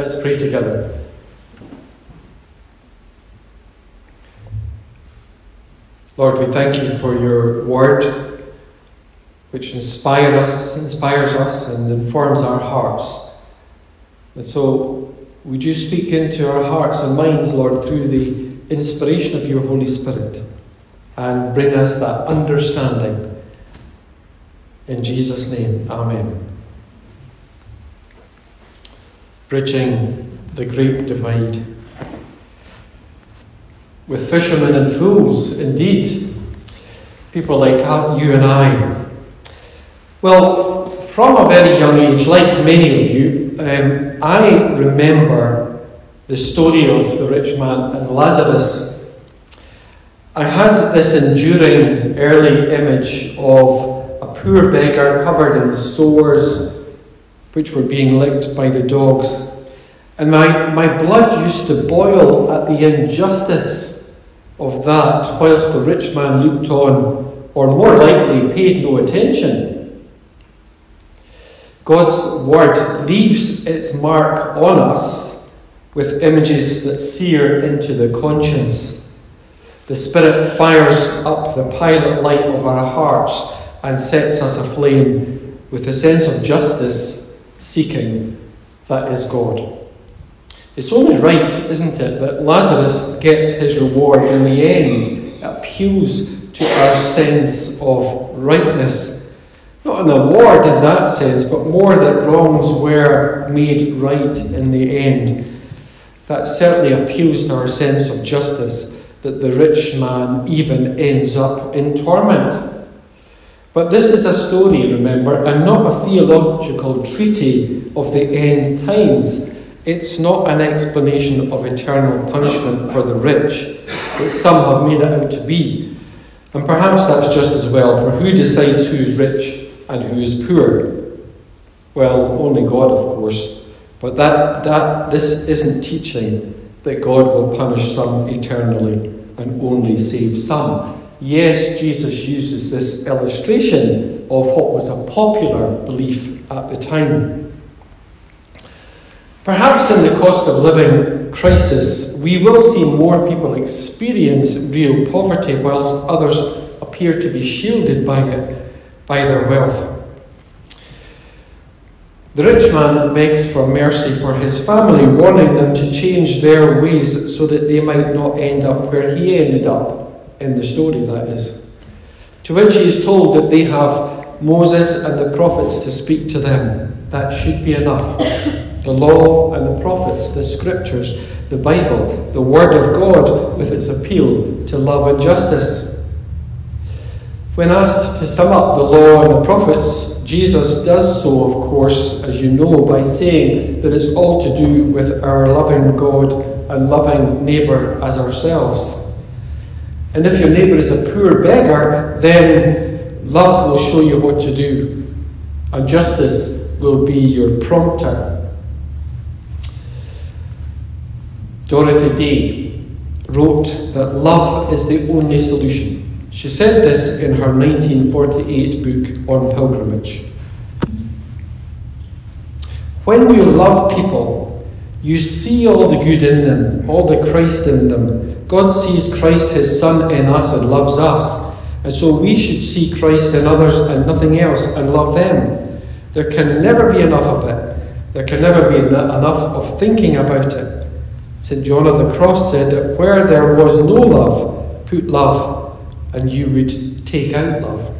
Let's pray together. Lord, we thank you for your word, which inspire us, inspires us and informs our hearts. And so, would you speak into our hearts and minds, Lord, through the inspiration of your Holy Spirit and bring us that understanding. In Jesus' name, Amen. Bridging the Great Divide with fishermen and fools, indeed. People like you and I. Well, from a very young age, like many of you, um, I remember the story of the rich man and Lazarus. I had this enduring early image of a poor beggar covered in sores, which were being licked by the dogs. And my, my blood used to boil at the injustice of that whilst the rich man looked on, or more likely paid no attention. God's word leaves its mark on us with images that sear into the conscience. The Spirit fires up the pilot light of our hearts and sets us aflame with a sense of justice seeking that is God. It's only right, isn't it, that Lazarus gets his reward in the end. It appeals to our sense of rightness. Not an award in that sense, but more that wrongs were made right in the end. That certainly appeals to our sense of justice, that the rich man even ends up in torment. But this is a story, remember, and not a theological treaty of the end times. It's not an explanation of eternal punishment for the rich that some have made it out to be. And perhaps that's just as well, for who decides who's rich and who is poor? Well, only God, of course. But that, that this isn't teaching that God will punish some eternally and only save some. Yes, Jesus uses this illustration of what was a popular belief at the time. Perhaps in the cost of living crisis, we will see more people experience real poverty whilst others appear to be shielded by it, by their wealth. The rich man begs for mercy for his family, warning them to change their ways so that they might not end up where he ended up in the story, that is. To which he is told that they have Moses and the prophets to speak to them. That should be enough the law and the prophets, the scriptures, the Bible, the Word of God with its appeal to love and justice. When asked to sum up the law and the prophets, Jesus does so, of course, as you know, by saying that it's all to do with our loving God and loving neighbour as ourselves. And if your neighbour is a poor beggar, then love will show you what to do, and justice will be your prompter. Dorothy Day wrote that love is the only solution. She said this in her 1948 book on pilgrimage. When you love people, you see all the good in them, all the Christ in them. God sees Christ, his Son, in us and loves us. And so we should see Christ in others and nothing else and love them. There can never be enough of it. There can never be enough of thinking about it. St. John of the Cross said that where there was no love, put love, and you would take out love.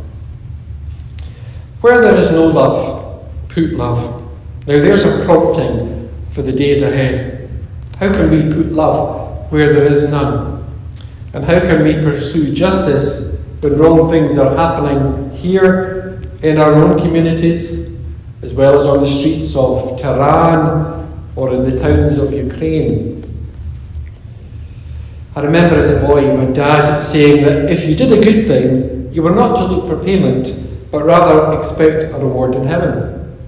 Where there is no love, put love. Now there's a prompting for the days ahead. How can we put love where there is none? And how can we pursue justice when wrong things are happening here in our own communities, as well as on the streets of Tehran or in the towns of Ukraine? I remember as a boy my dad saying that if you did a good thing, you were not to look for payment, but rather expect a reward in heaven.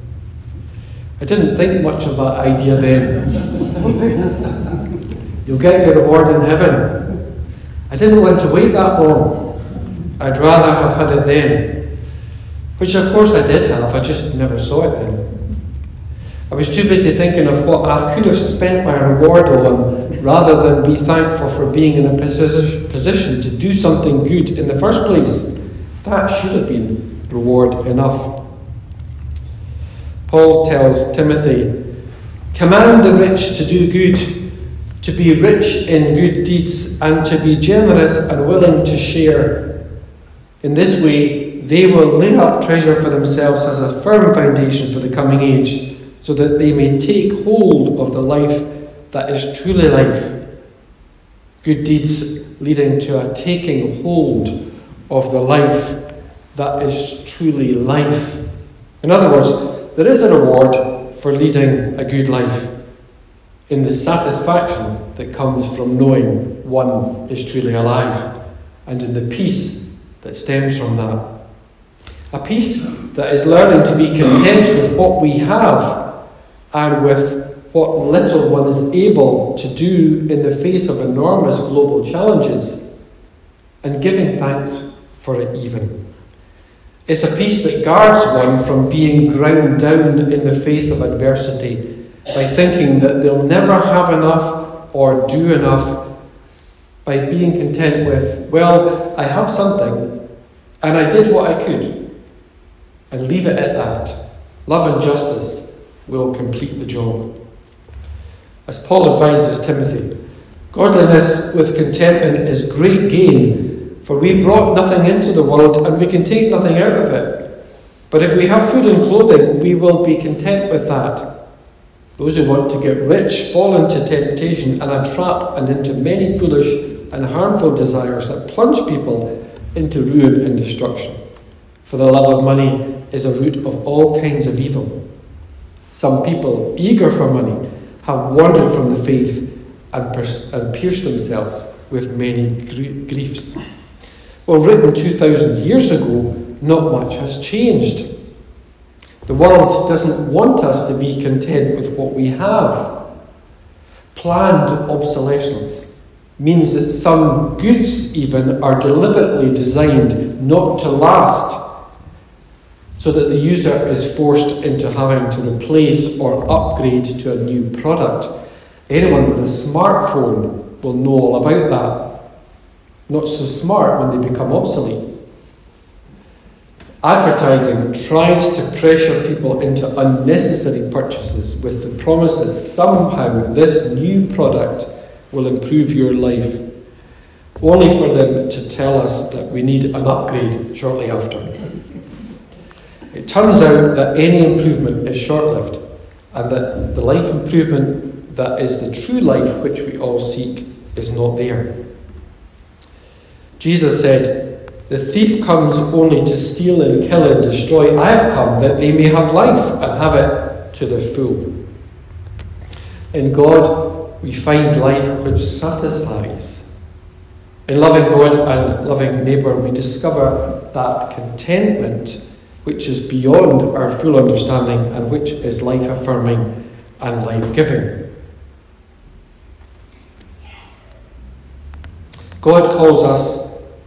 I didn't think much of that idea then. You'll get your reward in heaven. I didn't want to wait that long. I'd rather have had it then. Which, of course, I did have, I just never saw it then. I was too busy thinking of what I could have spent my reward on rather than be thankful for being in a position to do something good in the first place. That should have been reward enough. Paul tells Timothy, Command the rich to do good, to be rich in good deeds, and to be generous and willing to share. In this way, they will lay up treasure for themselves as a firm foundation for the coming age so that they may take hold of the life that is truly life. Good deeds leading to a taking hold of the life that is truly life. In other words, there is a reward for leading a good life in the satisfaction that comes from knowing one is truly alive and in the peace that stems from that. A peace that is learning to be content with what we have and with what little one is able to do in the face of enormous global challenges, and giving thanks for it even. It's a peace that guards one from being ground down in the face of adversity by thinking that they'll never have enough or do enough, by being content with, well, I have something and I did what I could, and leave it at that. Love and justice will complete the job. As Paul advises Timothy, godliness with contentment is great gain, for we brought nothing into the world and we can take nothing out of it. But if we have food and clothing, we will be content with that. Those who want to get rich fall into temptation and a trap and into many foolish and harmful desires that plunge people into ruin and destruction. For the love of money is a root of all kinds of evil. Some people, eager for money, have wandered from the faith and, pers- and pierced themselves with many gr- griefs. Well, written 2,000 years ago, not much has changed. The world doesn't want us to be content with what we have. Planned obsolescence means that some goods, even, are deliberately designed not to last so that the user is forced into having to replace or upgrade to a new product. Anyone with a smartphone will know all about that. Not so smart when they become obsolete. Advertising tries to pressure people into unnecessary purchases with the promise that somehow this new product will improve your life, only for them to tell us that we need an upgrade shortly after. It turns out that any improvement is short lived, and that the life improvement that is the true life which we all seek is not there. Jesus said, The thief comes only to steal and kill and destroy. I have come that they may have life and have it to the full. In God, we find life which satisfies. In loving God and loving neighbour, we discover that contentment which is beyond our full understanding and which is life affirming and life giving. God calls us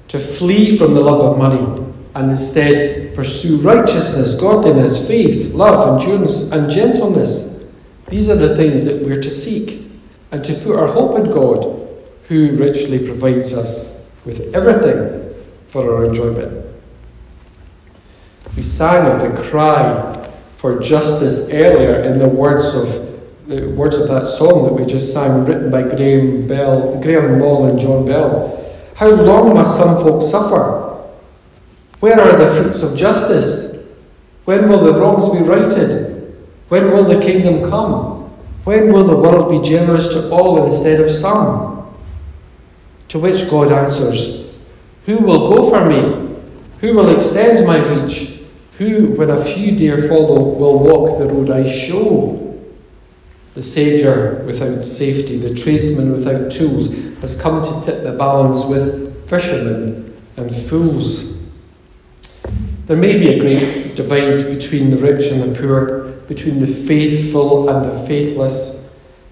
to flee from the love of money and instead pursue righteousness, godliness, faith, love, endurance, and gentleness. These are the things that we're to seek and to put our hope in God, who richly provides us with everything for our enjoyment. We sang of the cry for justice earlier in the words of the words of that song that we just sang, written by Graham Bell, Graham Maule and John Bell. How long must some folk suffer? Where are the fruits of justice? When will the wrongs be righted? When will the kingdom come? When will the world be generous to all instead of some? To which God answers, Who will go for me? Who will extend my reach? Who, when a few dare follow, will walk the road I show? The Saviour without safety, the tradesman without tools, has come to tip the balance with fishermen and fools. There may be a great divide between the rich and the poor, between the faithful and the faithless,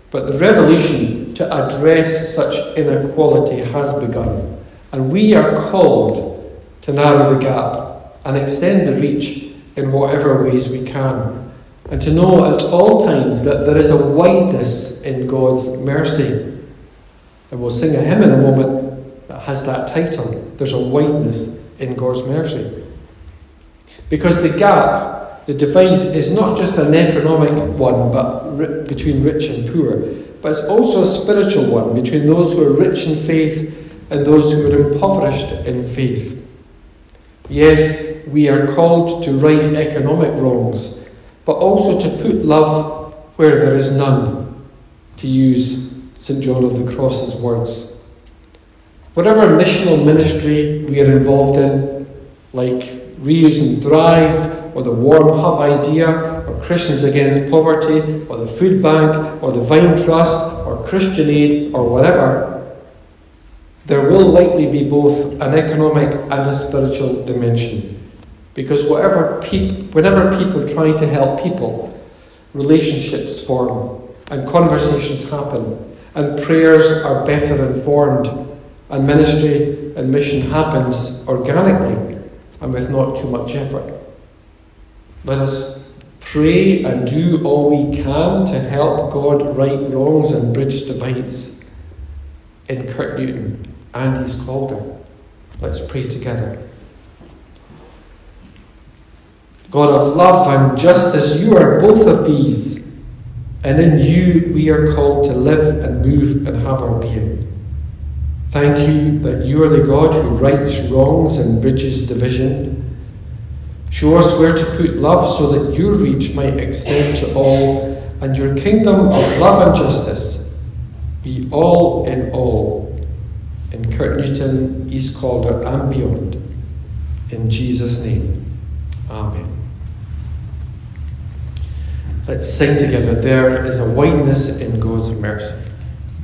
but the revolution to address such inequality has begun, and we are called to narrow the gap and extend the reach in whatever ways we can. and to know at all times that there is a wideness in God's mercy. And we'll sing a hymn in a moment that has that title. There's a wideness in God's mercy. Because the gap, the divide, is not just an economic one but between rich and poor, but it's also a spiritual one between those who are rich in faith and those who are impoverished in faith. Yes, we are called to right economic wrongs but also to put love where there is none, to use St. John of the Cross's words. Whatever missional ministry we are involved in, like Reuse and Thrive, or the Warm Hub idea, or Christians Against Poverty, or the Food Bank, or the Vine Trust, or Christian Aid, or whatever, there will likely be both an economic and a spiritual dimension. Because whatever peop- whenever people try to help people, relationships form and conversations happen and prayers are better informed and ministry and mission happens organically and with not too much effort. Let us pray and do all we can to help God right wrongs and bridge divides in Kirknewton and East Calder. Let's pray together. God of love and justice, you are both of these, and in you we are called to live and move and have our being. Thank you that you are the God who rights wrongs and bridges division. Show us where to put love so that your reach might extend to all, and your kingdom of love and justice be all in all in Kirknewton, East Calder, and beyond. In Jesus' name, Amen. Let's sing together. There is a wideness in God's mercy.